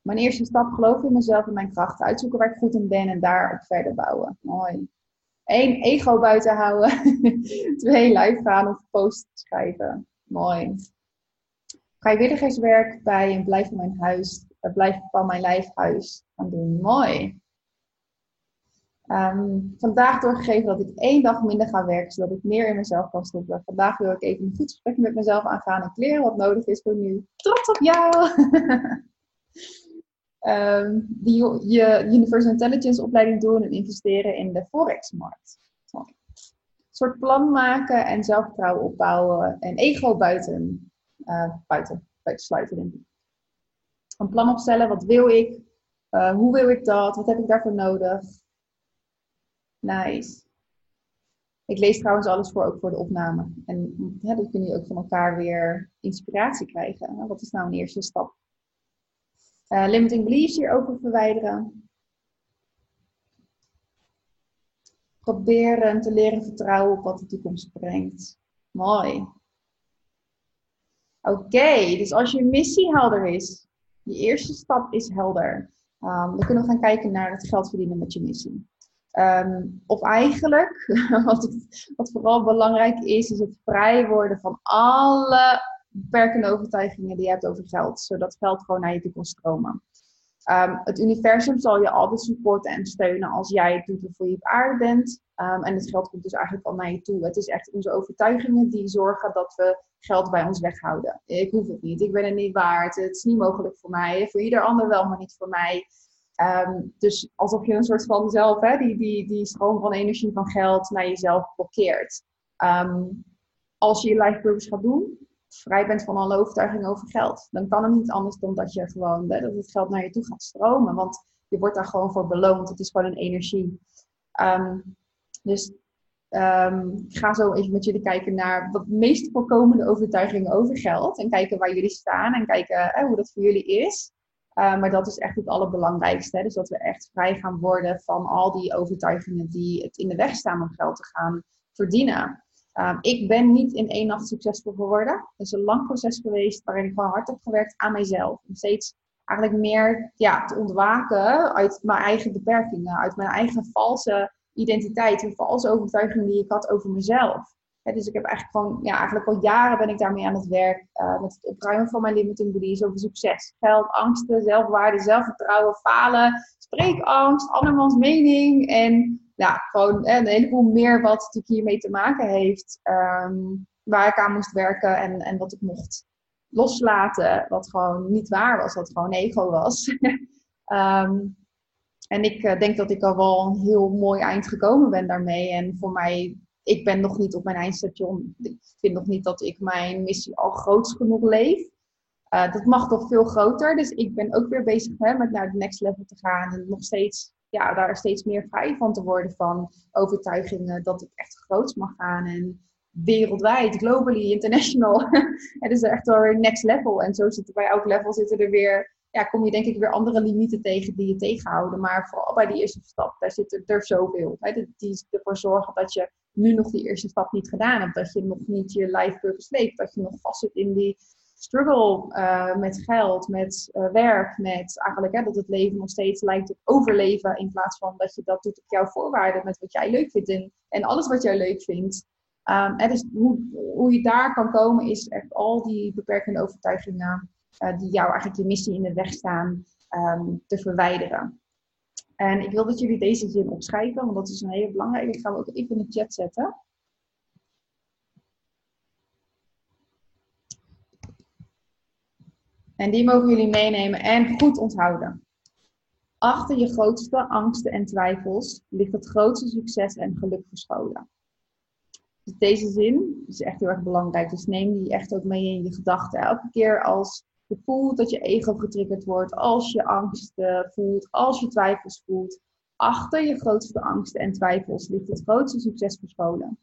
Mijn eerste stap, geloof in mezelf en mijn krachten. Uitzoeken waar ik goed in ben en daarop verder bouwen. Mooi. Eén, ego buiten houden. Twee, live gaan of post schrijven. Mooi. Vrijwilligerswerk bij een blijf van mijn huis, uh, blijf van mijn lijfhuis gaan doen. Mooi. Um, vandaag doorgegeven dat ik één dag minder ga werken, zodat ik meer in mezelf kan stoppen. Vandaag wil ik even een goed gesprek met mezelf aangaan en kleren wat nodig is voor nu. Trots op jou! um, die, je Universal Intelligence opleiding doen en investeren in de Forex-markt. Een soort plan maken en zelfvertrouwen opbouwen en ego buiten, uh, buiten, buiten sluiten. Een plan opstellen, wat wil ik? Uh, hoe wil ik dat? Wat heb ik daarvoor nodig? Nice. Ik lees trouwens alles voor, ook voor de opname. En ja, dan kun je ook van elkaar weer inspiratie krijgen. Wat is nou een eerste stap? Uh, limiting beliefs hierover verwijderen. Proberen te leren vertrouwen op wat de toekomst brengt. Mooi. Oké, dus als je missie helder is, je eerste stap is helder. Dan kunnen we gaan kijken naar het geld verdienen met je missie. Um, of eigenlijk, wat, het, wat vooral belangrijk is, is het vrij worden van alle beperkende overtuigingen die je hebt over geld. Zodat geld gewoon naar je toe kan stromen. Um, het universum zal je altijd supporten en steunen als jij het doet waarvoor je op aarde bent. Um, en het geld komt dus eigenlijk al naar je toe. Het is echt onze overtuigingen die zorgen dat we geld bij ons weghouden. Ik hoef het niet, ik ben het niet waard, het is niet mogelijk voor mij. Voor ieder ander wel, maar niet voor mij. Um, dus alsof je een soort van zelf, hè, die, die, die stroom van energie van geld naar jezelf blokkeert. als je je life purpose gaat doen, vrij bent van alle overtuigingen over geld. Dan kan het niet anders dan dat je gewoon hè, dat het geld naar je toe gaat stromen. Want je wordt daar gewoon voor beloond. Het is gewoon een energie. Um, dus ik ga zo even met jullie kijken naar de meest voorkomende overtuigingen over geld. En kijken waar jullie staan en kijken hoe dat voor jullie is. Uh, maar dat is echt het allerbelangrijkste. Hè? Dus dat we echt vrij gaan worden van al die overtuigingen die het in de weg staan om geld te gaan verdienen. Um, ik ben niet in één nacht succesvol geworden. Het is een lang proces geweest waarin ik gewoon hard heb gewerkt aan mijzelf. Om steeds eigenlijk meer ja, te ontwaken uit mijn eigen beperkingen, uit mijn eigen valse identiteit en valse overtuigingen die ik had over mezelf. Dus ik heb eigenlijk gewoon, ja, eigenlijk al jaren ben ik daarmee aan het werk. Uh, met het opruimen van mijn limiting beliefs over succes, geld, angsten, zelfwaarde, zelfvertrouwen, falen, spreekangst, andermans mening en ja, gewoon een heleboel meer wat natuurlijk hiermee te maken heeft. Um, waar ik aan moest werken en, en wat ik mocht loslaten. Wat gewoon niet waar was, wat gewoon ego was. um, en ik uh, denk dat ik al wel een heel mooi eind gekomen ben daarmee. En voor mij, ik ben nog niet op mijn eindstation. Ik vind nog niet dat ik mijn missie al groot genoeg leef. Uh, dat mag toch veel groter. Dus ik ben ook weer bezig hè, met naar het next level te gaan. En nog steeds ja, daar steeds meer vrij van te worden van overtuigingen dat ik echt groot mag gaan en wereldwijd, globally, international. het is echt wel weer next level. En zo zitten bij elk level zitten er weer, ja, kom je denk ik weer andere limieten tegen die je tegenhouden. Maar vooral bij die eerste stap, daar zitten er zoveel. Hè, die ervoor zorgen dat je nu nog die eerste stap niet gedaan hebt. Dat je nog niet je life purpose leeft. Dat je nog vast zit in die struggle uh, met geld, met uh, werk, met eigenlijk hè, dat het leven nog steeds lijkt op overleven in plaats van dat je dat doet op jouw voorwaarden met wat jij leuk vindt en, en alles wat jij leuk vindt. En dus hoe, hoe je daar kan komen is echt al die beperkende overtuigingen uh, die jou eigenlijk je missie in de weg staan um, te verwijderen. En ik wil dat jullie deze zin opschrijven, want dat is een hele belangrijke. Ik ga hem ook even in de chat zetten. En die mogen jullie meenemen en goed onthouden. Achter je grootste angsten en twijfels ligt het grootste succes en geluk verscholen. Dus deze zin is echt heel erg belangrijk. Dus neem die echt ook mee in je gedachten. Elke keer als je voelt dat je ego getriggerd wordt, als je angst eh, voelt, als je twijfels voelt, achter je grootste angsten en twijfels ligt het grootste succes verscholen.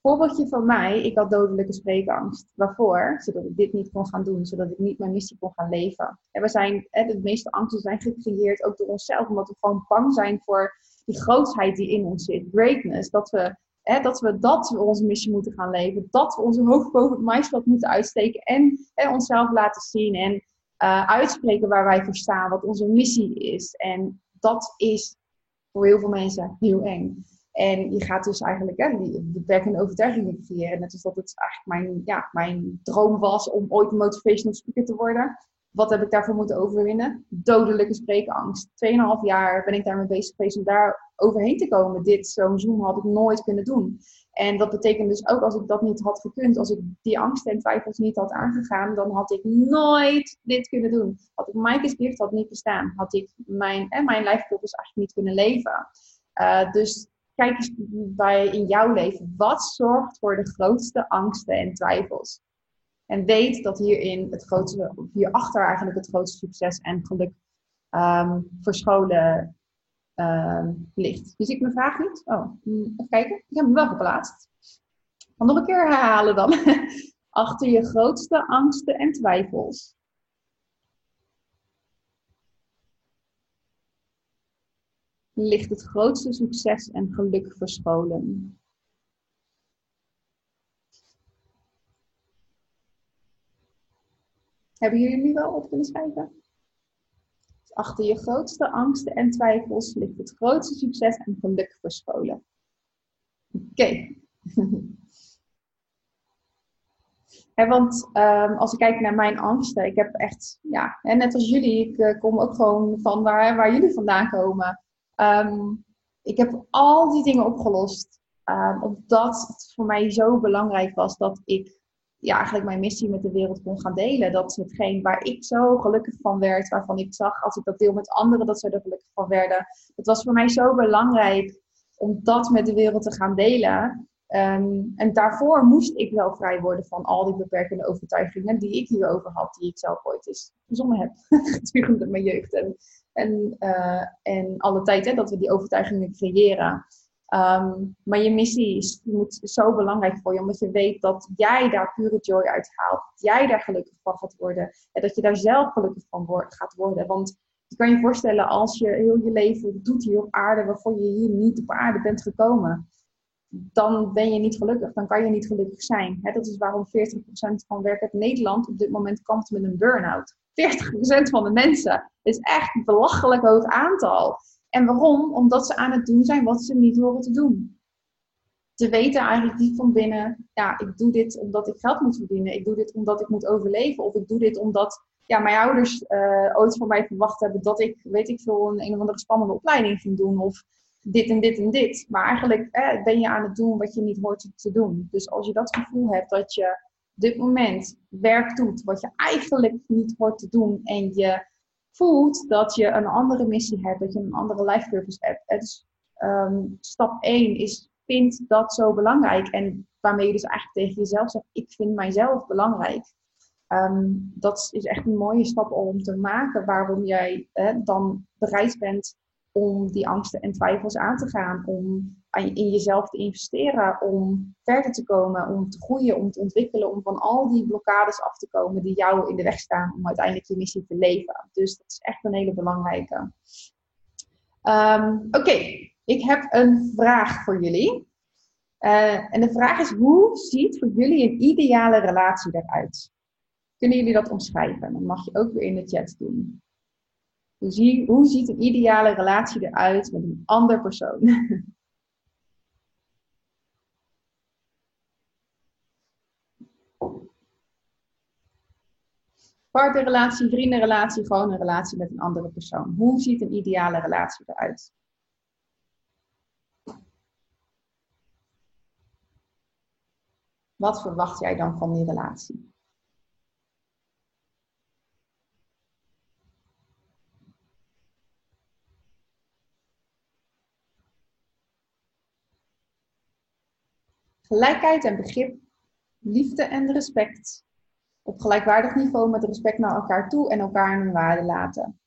Voorbeeldje van mij, ik had dodelijke spreekangst. Waarvoor? Zodat ik dit niet kon gaan doen, zodat ik niet mijn missie kon gaan leven. En we zijn, de meeste angsten zijn gecreëerd ook door onszelf, omdat we gewoon bang zijn voor die grootheid die in ons zit, greatness. Dat we, hè, dat we dat onze missie moeten gaan leven, dat we onze hoofd boven het maisveld moeten uitsteken en hè, onszelf laten zien en uh, uitspreken waar wij voor staan, wat onze missie is. En dat is voor heel veel mensen heel eng. En je gaat dus eigenlijk hè, die beperkende overtuigingen creëren. Net als dat het eigenlijk mijn, ja, mijn droom was om ooit motivational speaker te worden. Wat heb ik daarvoor moeten overwinnen? Dodelijke spreekangst. Tweeënhalf jaar ben ik daarmee bezig geweest om daar overheen te komen. Dit, zo'n Zoom had ik nooit kunnen doen. En dat betekent dus ook als ik dat niet had gekund, als ik die angsten en twijfels niet had aangegaan, dan had ik nooit dit kunnen doen. Had ik Mike's gift had niet bestaan. Had ik mijn, en mijn life eigenlijk niet kunnen leven. Uh, dus kijk eens bij in jouw leven. Wat zorgt voor de grootste angsten en twijfels? En weet dat hierin het grootste, hierachter eigenlijk het grootste succes en geluk um, verscholen um, ligt. Dus ik mijn vraag niet? Oh, hm, even kijken. Ik heb hem wel geplaatst. Ga nog een keer herhalen dan. Achter je grootste angsten en twijfels. ligt het grootste succes en geluk verscholen. Hebben jullie nu wel op kunnen schrijven? Achter je grootste angsten en twijfels ligt het grootste succes en geluk verscholen. Oké. Okay. want um, als ik kijk naar mijn angsten, ik heb echt, ja, net als jullie, ik uh, kom ook gewoon van waar, waar jullie vandaan komen. Um, ik heb al die dingen opgelost. Um, omdat het voor mij zo belangrijk was dat ik ja, eigenlijk mijn missie met de wereld kon gaan delen. Dat is hetgeen waar ik zo gelukkig van werd, waarvan ik zag als ik dat deel met anderen, dat ze er gelukkig van werden. Het was voor mij zo belangrijk om dat met de wereld te gaan delen. Um, en daarvoor moest ik wel vrij worden van al die beperkende overtuigingen die ik hierover had, die ik zelf ooit eens verzonnen heb gedurende mijn jeugd. En en, uh, en alle tijd hè, dat we die overtuigingen creëren. Um, maar je missie is, moet, zo belangrijk voor je, omdat je weet dat jij daar pure joy uit haalt. Dat jij daar gelukkig van gaat worden. En dat je daar zelf gelukkig van wordt, gaat worden. Want je kan je voorstellen, als je heel je leven doet hier op aarde, waarvoor je hier niet op aarde bent gekomen, dan ben je niet gelukkig. Dan kan je niet gelukkig zijn. Dat is waarom 40% van werkend Nederland op dit moment kampt met een burn-out. 40% van de mensen. Is echt een belachelijk hoog aantal. En waarom? Omdat ze aan het doen zijn wat ze niet horen te doen. Ze weten eigenlijk niet van binnen, ja, ik doe dit omdat ik geld moet verdienen. Ik doe dit omdat ik moet overleven. Of ik doe dit omdat ja, mijn ouders uh, ooit van mij verwacht hebben dat ik, weet ik veel, een, een of andere spannende opleiding ging doen. Of dit en dit en dit. Maar eigenlijk eh, ben je aan het doen wat je niet hoort te doen. Dus als je dat gevoel hebt dat je dit moment werk doet wat je eigenlijk niet hoort te doen en je voelt dat je een andere missie hebt, dat je een andere life purpose hebt. Um, stap 1 is, vind dat zo belangrijk. En waarmee je dus eigenlijk tegen jezelf zegt, ik vind mijzelf belangrijk. Um, dat is echt een mooie stap om te maken waarom jij dan bereid bent om die angsten en twijfels aan te gaan, om in jezelf te investeren, om verder te komen, om te groeien, om te ontwikkelen, om van al die blokkades af te komen die jou in de weg staan om uiteindelijk je missie te leven. Dus dat is echt een hele belangrijke. Um, Oké, ik heb een vraag voor jullie. Uh, en de vraag is: hoe ziet voor jullie een ideale relatie eruit? Kunnen jullie dat omschrijven? Dan mag je ook weer in de chat doen. Hoe, zie, hoe ziet een ideale relatie eruit met een ander persoon? Partnerrelatie, vriendenrelatie, gewoon een relatie met een andere persoon. Hoe ziet een ideale relatie eruit? Wat verwacht jij dan van die relatie? Gelijkheid en begrip, liefde en respect. Op gelijkwaardig niveau met respect naar elkaar toe en elkaar in hun waarde laten.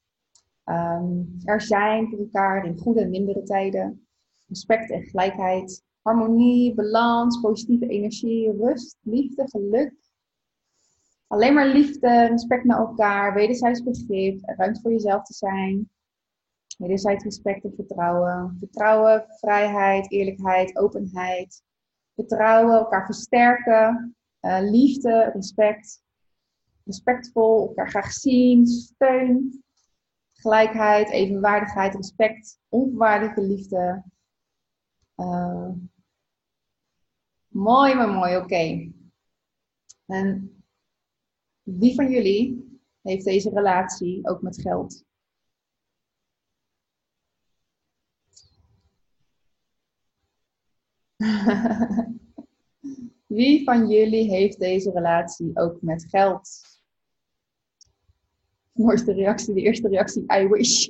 Ehm, er zijn voor elkaar in goede en mindere tijden. Respect en gelijkheid. Harmonie, balans, positieve energie, rust, liefde, geluk. Alleen maar liefde, respect naar elkaar, wederzijds begrip, ruimte voor jezelf te zijn. Wederzijds respect en vertrouwen. Vertrouwen, vrijheid, eerlijkheid, openheid. Vertrouwen, elkaar versterken. Uh, liefde, respect. Respectvol, elkaar graag zien, steun. Gelijkheid, evenwaardigheid, respect, onvoorwaardelijke liefde. Uh, mooi, maar mooi, oké. En wie van jullie heeft deze relatie ook met geld? Wie van jullie heeft deze relatie ook met geld? Mooiste reactie, de eerste reactie, I wish.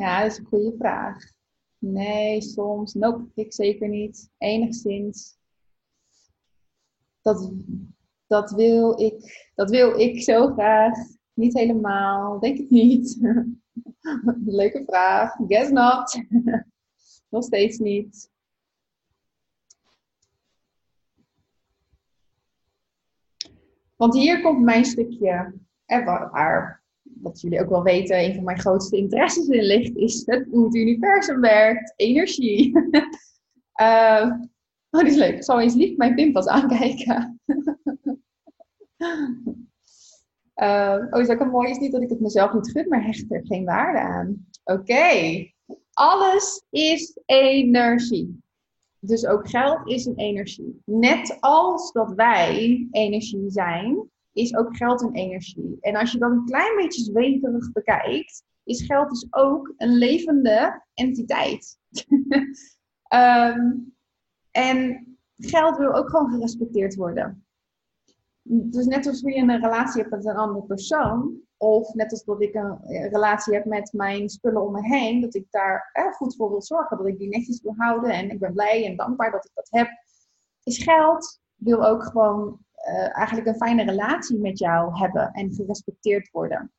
ja, dat is een goede vraag. Nee, soms. Nope, ik zeker niet. Enigszins. Dat, dat, wil ik, dat wil ik zo graag. Niet helemaal, denk ik niet. Leuke vraag. Guess not. Nog steeds niet. Want hier komt mijn stukje, hè, waar, wat jullie ook wel weten, een van mijn grootste interesses in ligt, is hoe het universum werkt, energie. uh, oh, dit is leuk. Ik zal eens lief mijn pinpas aankijken. uh, oh, is ook een mooi is niet dat ik het mezelf niet gun, maar hecht er geen waarde aan. Oké. Alles is energie. Dus ook geld is een energie. Net als dat wij energie zijn, is ook geld een energie. En als je dan een klein beetje zweverig bekijkt, is geld dus ook een levende entiteit. um, en geld wil ook gewoon gerespecteerd worden. Dus net als je een relatie hebt met een andere persoon, of net als dat ik een relatie heb met mijn spullen om me heen, dat ik daar eh, goed voor wil zorgen, dat ik die netjes wil houden. En ik ben blij en dankbaar dat ik dat heb. Is geld wil ook gewoon uh, eigenlijk een fijne relatie met jou hebben en gerespecteerd worden.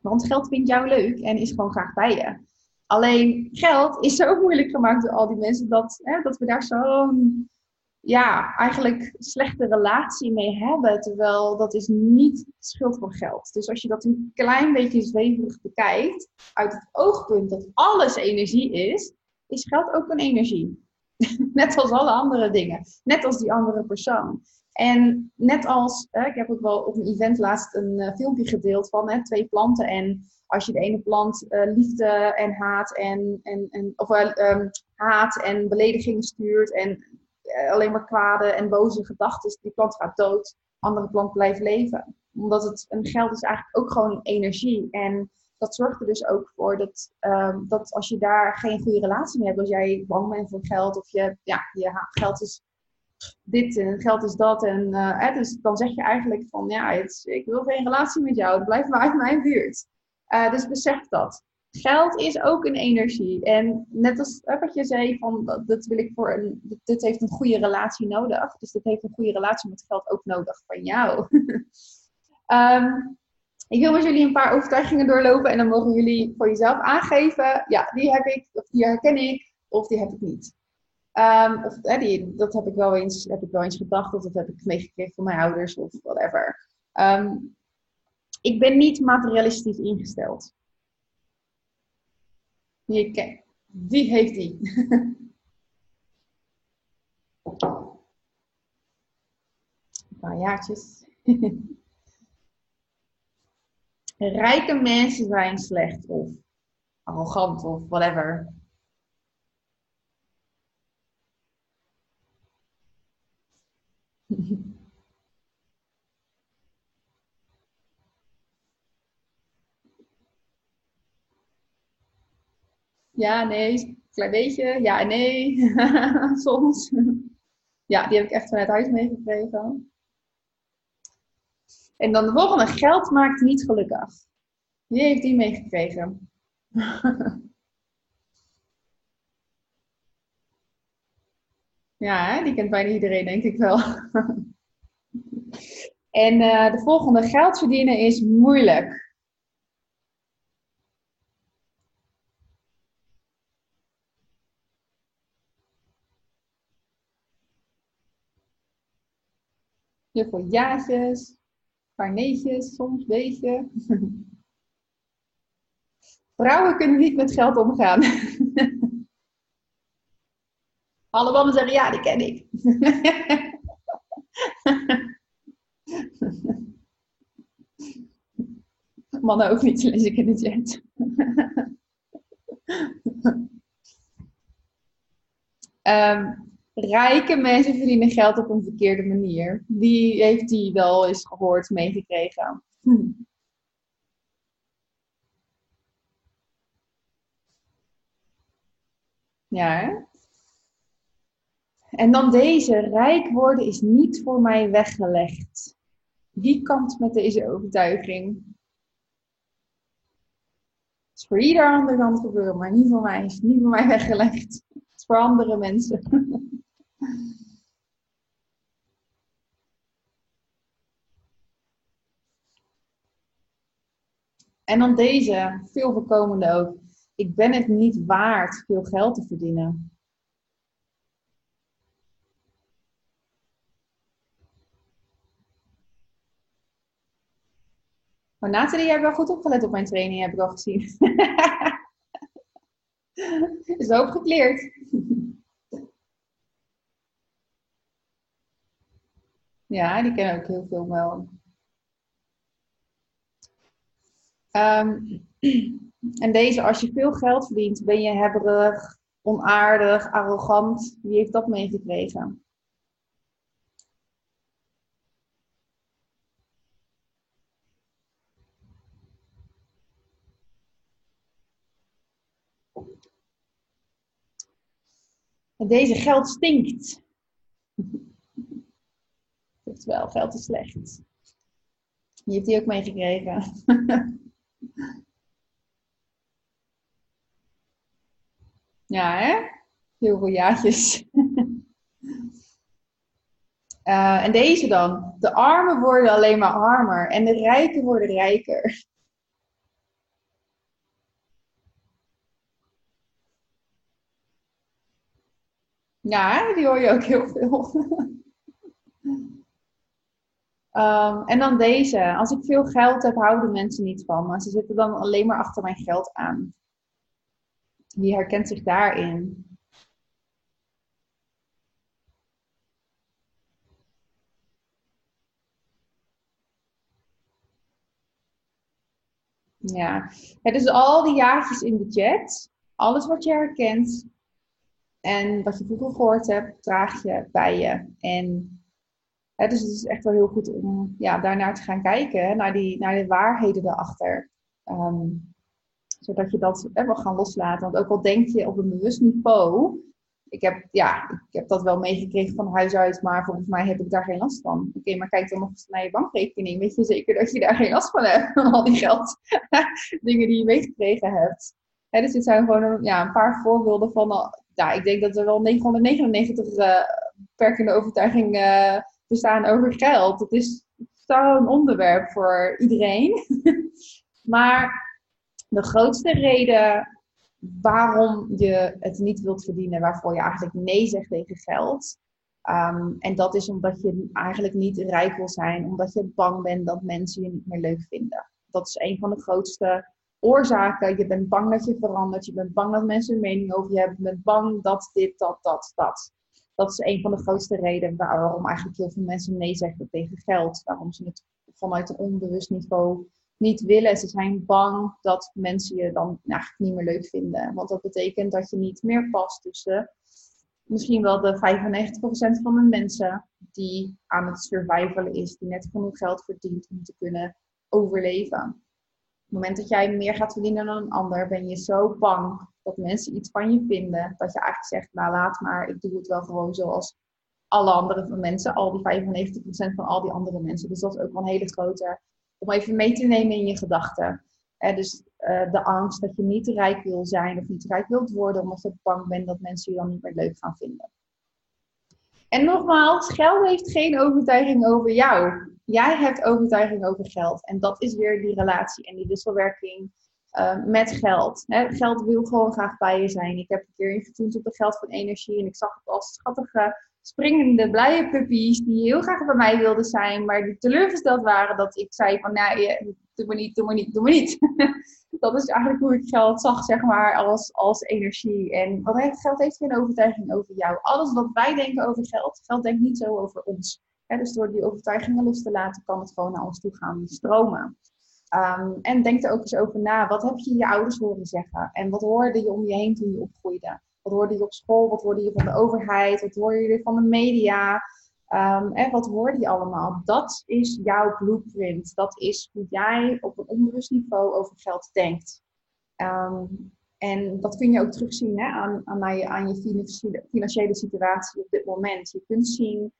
Want geld vindt jou leuk en is gewoon graag bij je. Alleen geld is zo moeilijk gemaakt door al die mensen dat, dat we daar zo'n ja, eigenlijk slechte relatie mee hebben. Terwijl dat is niet schuld van geld. Dus als je dat een klein beetje zweverig bekijkt, uit het oogpunt dat alles energie is, is geld ook een energie. net als alle andere dingen. Net als die andere persoon. En net als, ik heb ook wel op een event laatst een uh, filmpje gedeeld van twee planten. En als je de ene plant uh, liefde en haat en, en, en of uh, haat en beledigingen stuurt en eh, alleen maar kwade en boze gedachten, die plant gaat dood, andere plant blijft leven. Omdat het, een geld is eigenlijk ook gewoon energie. En dat zorgt er dus ook voor dat, um, dat als je daar geen goede relatie mee hebt, als jij bang bent voor geld of je, ja, je geld is dit en geld is dat. En uh, dus dan zeg je eigenlijk van ja, het, ik wil geen relatie met jou, blijf maar uit mijn buurt. Uh, dus besef dat geld is ook een energie. En net als wat je zei, van, dat wil ik voor een, dit heeft een goede relatie nodig. Dus dit heeft een goede relatie met geld ook nodig van jou. um, ik wil met jullie een paar overtuigingen doorlopen en dan mogen jullie voor jezelf aangeven, ja, die heb ik, of die herken ik, of die heb ik niet. Um, of die, dat heb ik, wel eens, heb ik wel eens gedacht, of dat heb ik meegekregen van mijn ouders, of whatever. Um, ik ben niet materialistisch ingesteld. Die. Wie heeft die? Een paar jaartjes. Rijke mensen zijn slecht of arrogant of whatever. Ja, nee, klein beetje. Ja nee. Soms. ja, die heb ik echt vanuit huis meegekregen. En dan de volgende. Geld maakt niet gelukkig. Wie heeft die meegekregen? Ja, hè? die kent bijna iedereen, denk ik wel. en eh, de volgende, geld verdienen is moeilijk. Heel veel jaatjes, een soms beetje. Vrouwen kunnen niet met geld omgaan. Alle mannen zeggen ja, die ken ik. Mannen ook niet, lees ik in de chat. Ehm, rijke mensen verdienen geld op een verkeerde manier. Die heeft die wel eens gehoord, meegekregen. Hm. Ja? En dan deze, rijk worden is niet voor mij weggelegd. Wie kant met deze overtuiging? Het is voor ieder ander kan het gebeuren, maar niet voor mij. Het is niet voor mij weggelegd. Het is voor andere mensen. En dan deze, veel voorkomende ook. Ik ben het niet waard veel geld te verdienen. Maar Nathalie, jij hebt wel goed opgelet op mijn training, heb ik al gezien. Is ook geleerd. Ja, die kennen ook heel veel wel. Ehm, en deze, als je veel geld verdient, ben je hebberig, onaardig, arrogant. Wie heeft dat meegekregen? En deze geld stinkt. Oftewel, geld is slecht. Je hebt die ook meegekregen. ja, hè? Heel veel jaartjes. Uh, en deze dan. De armen worden alleen maar armer en de rijken worden rijker. Ja, die hoor je ook heel veel. um, en dan deze. Als ik veel geld heb, houden mensen niet van me. Ze zitten dan alleen maar achter mijn geld aan. Wie herkent zich daarin? Ja, het is al die jaartjes in de chat. Alles wat je herkent, en wat je vroeger gehoord hebt, draag je bij je. En dus het is echt wel heel goed om ja, daarnaar te gaan kijken, naar, die, naar de waarheden erachter. Um, zodat je dat wel gaan loslaten. Want ook al denk je op een bewust niveau, ik heb, ja, ik heb dat wel meegekregen van huis uit, maar volgens mij heb ik daar geen last van. Oké, maar kijk dan nog eens naar je bankrekening. Weet je zeker dat je daar geen last van hebt? Al die geld, dingen die je meegekregen hebt. Dus dit zijn gewoon een, ja, een paar voorbeelden van ja, ik denk dat er wel 999 uh, beperkende overtuigingen uh, bestaan over geld. Het is zo'n onderwerp voor iedereen. maar de grootste reden waarom je het niet wilt verdienen, waarvoor je eigenlijk nee zegt tegen geld. Um, en dat is omdat je eigenlijk niet rijk wil zijn, omdat je bang bent dat mensen je niet meer leuk vinden. Dat is een van de grootste oorzaken. Je bent bang dat je verandert. Je bent bang dat mensen een mening over je hebben. Je bent bang dat dit, dat, dat, dat. Dat is een van de grootste redenen waarom eigenlijk heel veel mensen nee zeggen tegen geld. Waarom ze het vanuit een onbewust niveau niet willen. Ze zijn bang dat mensen je dan eigenlijk niet meer leuk vinden. Want dat betekent dat je niet meer past tussen misschien wel de 95% van de mensen die aan het survivalen is, die net genoeg geld verdient om te kunnen overleven het moment dat jij meer gaat verdienen dan een ander, ben je zo bang dat mensen iets van je vinden, dat je eigenlijk zegt, nou laat maar, ik doe het wel gewoon zoals alle andere mensen, al die 95% van al die andere mensen. Dus dat is ook wel een hele grote, om even mee te nemen in je gedachten. dus uh, de angst dat je niet rijk wil zijn of niet rijk wilt worden, omdat je bang bent dat mensen je dan niet meer leuk gaan vinden. En nogmaals, geld heeft geen overtuiging over jou. Jij hebt overtuiging over geld. En dat is weer die relatie en die wisselwerking uh, met geld. Hè, geld wil gewoon graag bij je zijn. Ik heb een keer ingetoend op de geld van energie. En ik zag het als schattige, springende, blije puppies. Die heel graag bij mij wilden zijn. Maar die teleurgesteld waren dat ik zei van, nou, doe maar niet, doe maar niet, doe maar niet. dat is eigenlijk hoe ik geld zag, zeg maar, als, als energie. En wat geld heeft geen overtuiging over jou. Alles wat wij denken over geld, geld denkt niet zo over ons. dus door die overtuigingen los te laten, kan het gewoon naar ons toe gaan stromen. Um, en denk er ook eens over na. Wat heb je je ouders horen zeggen? En wat hoorde je om je heen toen je opgroeide? Wat hoorde je op school? Wat hoorde je van de overheid? Wat hoorde je van de media? Um, en wat hoorde je allemaal? Dat is jouw blueprint. Dat is hoe jij op een onbewust niveau over geld denkt. Um, en dat kun je ook terugzien hè, aan, aan, aan je financiële situatie op dit moment. Je kunt zien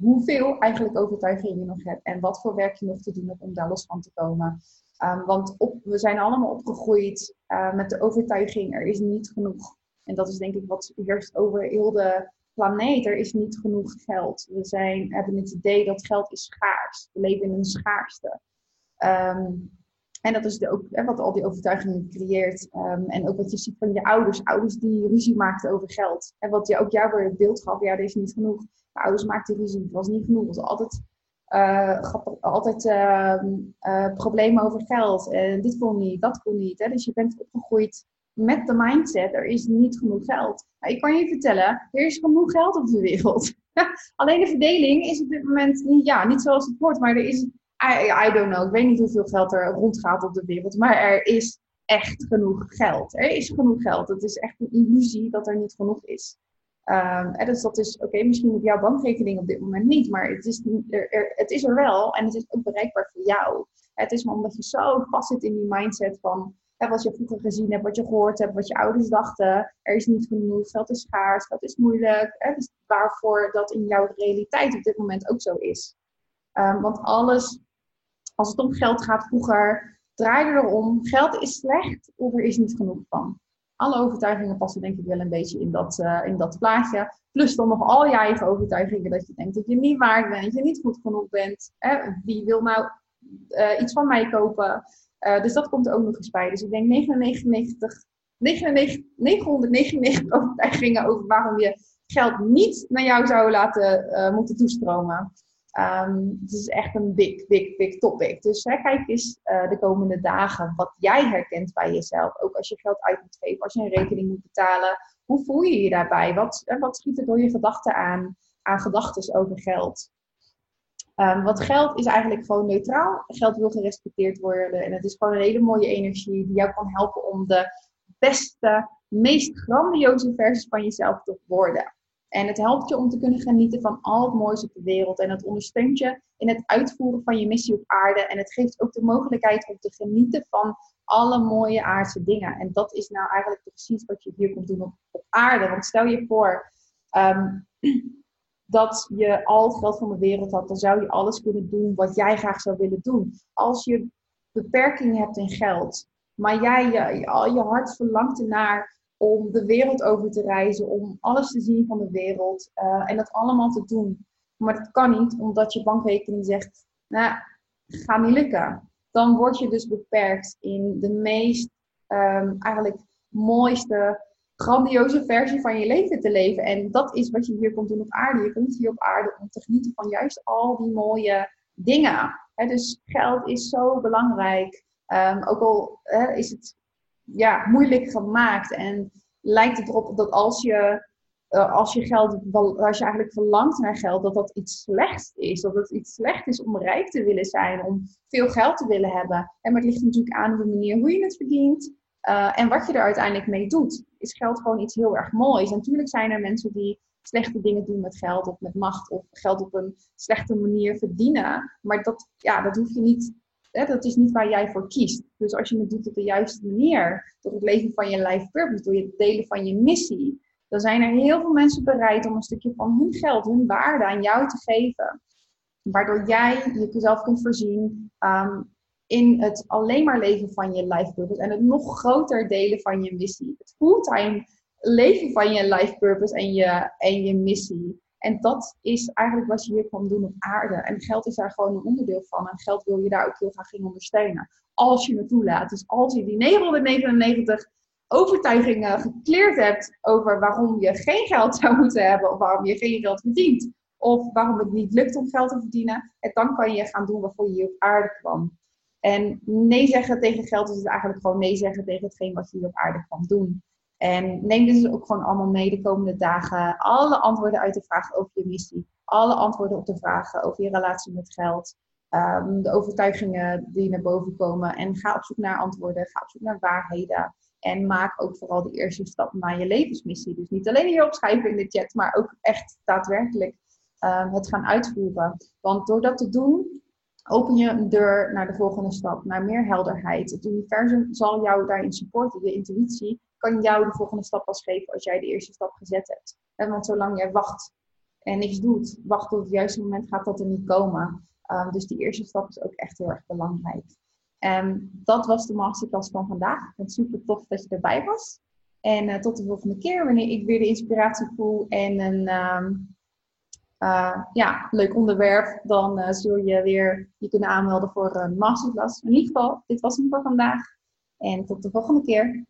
hoeveel eigenlijk overtuiging je nog hebt en wat voor werk je nog te doen hebt om daar los van te komen. Um, want op, we zijn allemaal opgegroeid uh, met de overtuiging er is niet genoeg. En dat is denk ik wat heerst over heel de planeet. Er is niet genoeg geld. We zijn, hebben het idee dat geld is schaars. We leven in een schaarste. Um, en dat is ook hè, wat al die overtuigingen creëert. Um, en ook wat je ziet van je ouders. Ouders die ruzie maakten over geld. En wat je ook jou weer het beeld gaf. Ja, er is niet genoeg. De ouders maakten ruzie. Het was niet genoeg. Het was altijd, uh, altijd uh, problemen over geld. En dit kon niet, dat kon niet. Hè. Dus je bent opgegroeid met de mindset. Er is niet genoeg geld. Nou, ik kan je vertellen. Er is genoeg geld op de wereld. Alleen de verdeling is op dit moment niet, ja, niet zoals het wordt. Maar er is I, I don't know. Ik weet niet hoeveel geld er rondgaat op de wereld. Maar er is echt genoeg geld. Er is genoeg geld. Het is echt een illusie dat er niet genoeg is. Um, en dus dat is, oké, misschien op jouw bankrekening op dit moment niet, maar het is er, het is er wel en het is ook bereikbaar voor jou. Het is maar omdat je zo vast zit in die mindset van hè, wat je vroeger gezien hebt, wat je gehoord hebt, wat je ouders dachten. Er is niet genoeg, geld is schaars, geld is moeilijk. Hè, dus waarvoor dat in jouw realiteit op dit moment ook zo is. Um, want alles als het om geld gaat vroeger, draaide erom. Geld is slecht of er is niet genoeg van. Alle overtuigingen passen denk ik wel een beetje in dat, uh, in dat plaatje. Plus dan nog al je eigen overtuigingen dat je denkt dat je niet waard bent, dat je niet goed genoeg bent. Hè? Wie wil nou uh, iets van mij kopen? Uh, dus dat komt er ook nog eens bij. Dus ik denk 99, 99, 999 overtuigingen over waarom je geld niet naar jou zou laten moeten toestromen. Um, het is echt een big, big, big topic. Dus hè, kijk eens uh, de komende dagen wat jij herkent bij jezelf. Ook als je geld uit moet geven, als je een rekening moet betalen. Hoe voel je je daarbij? Wat, wat schiet er door je gedachten aan, aan gedachten over geld? Um, want geld is eigenlijk gewoon neutraal. Geld wil gerespecteerd worden. En het is gewoon een hele mooie energie die jou kan helpen om de beste, meest grandioze versie van jezelf te worden. En het helpt je om te kunnen genieten van al het moois op de wereld. En het ondersteunt je in het uitvoeren van je missie op aarde. En het geeft ook de mogelijkheid om te genieten van alle mooie aardse dingen. En dat is nou eigenlijk precies wat je hier komt doen op, op aarde. Want stel je voor um, dat je al het geld van de wereld had, dan zou je alles kunnen doen wat jij graag zou willen doen. Als je beperkingen hebt in geld, maar jij je, al je hart verlangt ernaar om de wereld over te reizen, om alles te zien van de wereld uh, en dat allemaal te doen. Maar dat kan niet, omdat je bankrekening zegt, nou, gaat niet lukken. Dan word je dus beperkt in de meest um, eigenlijk mooiste, grandioze versie van je leven te leven. En dat is wat je hier komt doen op aarde. Je komt hier op aarde om te genieten van juist al die mooie dingen. dus geld is zo belangrijk. Um, ook al is het ja, moeilijk gemaakt. En lijkt het erop dat als je, uh, als je geld, als je eigenlijk verlangt naar geld, dat dat iets slechts is. Dat het iets slecht is om rijk te willen zijn, om veel geld te willen hebben. En maar het ligt natuurlijk aan de manier hoe je het verdient. Uh, en wat je er uiteindelijk mee doet. Is geld gewoon iets heel erg moois. En natuurlijk zijn er mensen die slechte dingen doen met geld of met macht of geld op een slechte manier verdienen. Maar dat, ja, dat hoef je niet dat is niet waar jij voor kiest. Dus als je het doet op de juiste manier, door het leven van je life purpose, door het delen van je missie, dan zijn er heel veel mensen bereid om een stukje van hun geld, hun waarde aan jou te geven. Waardoor jij jezelf kunt voorzien um, in het alleen maar leven van je life purpose en het nog groter delen van je missie. Het fulltime leven van je life purpose en je, en je missie. En dat is eigenlijk wat je hier kan doen op aarde. En geld is daar gewoon een onderdeel van. En geld wil je daar ook heel graag in ondersteunen. Als je het toelaat. Dus als je die 999 overtuigingen gekleerd hebt over waarom je geen geld zou moeten hebben. Of waarom je geen geld verdient. Of waarom het niet lukt om geld te verdienen. En dan kan je gaan doen waarvoor je hier op aarde kwam. En nee zeggen tegen geld is het eigenlijk gewoon nee zeggen tegen hetgeen wat je hier op aarde kwam doen. En neem dus ook gewoon allemaal mee de komende dagen. Alle antwoorden uit de vragen over je missie. Alle antwoorden op de vragen over je relatie met geld. Ehm, de overtuigingen die naar boven komen. En ga op zoek naar antwoorden. Ga op zoek naar waarheden. En maak ook vooral de eerste stap naar je levensmissie. Dus niet alleen hier opschrijven in de chat, maar ook echt daadwerkelijk um, het gaan uitvoeren. Want door dat te doen, open je een deur naar de volgende stap, naar meer helderheid. Het universum zal jou daarin supporten. Je intuïtie kan jou de volgende stap pas geven als jij de eerste stap gezet hebt. Want zolang jij wacht en niks doet, wacht tot het juiste moment, gaat dat er niet komen. Um, dus die eerste stap is ook echt heel erg belangrijk. En dat was de masterclass van vandaag. Ik vind het super tof dat je erbij was. En uh, tot de volgende keer, wanneer ik weer de inspiratie voel en een um, uh, ja, leuk onderwerp, dan uh, zul je weer je kunnen aanmelden voor een masterclass. In ieder geval, dit was hem voor vandaag. En tot de volgende keer.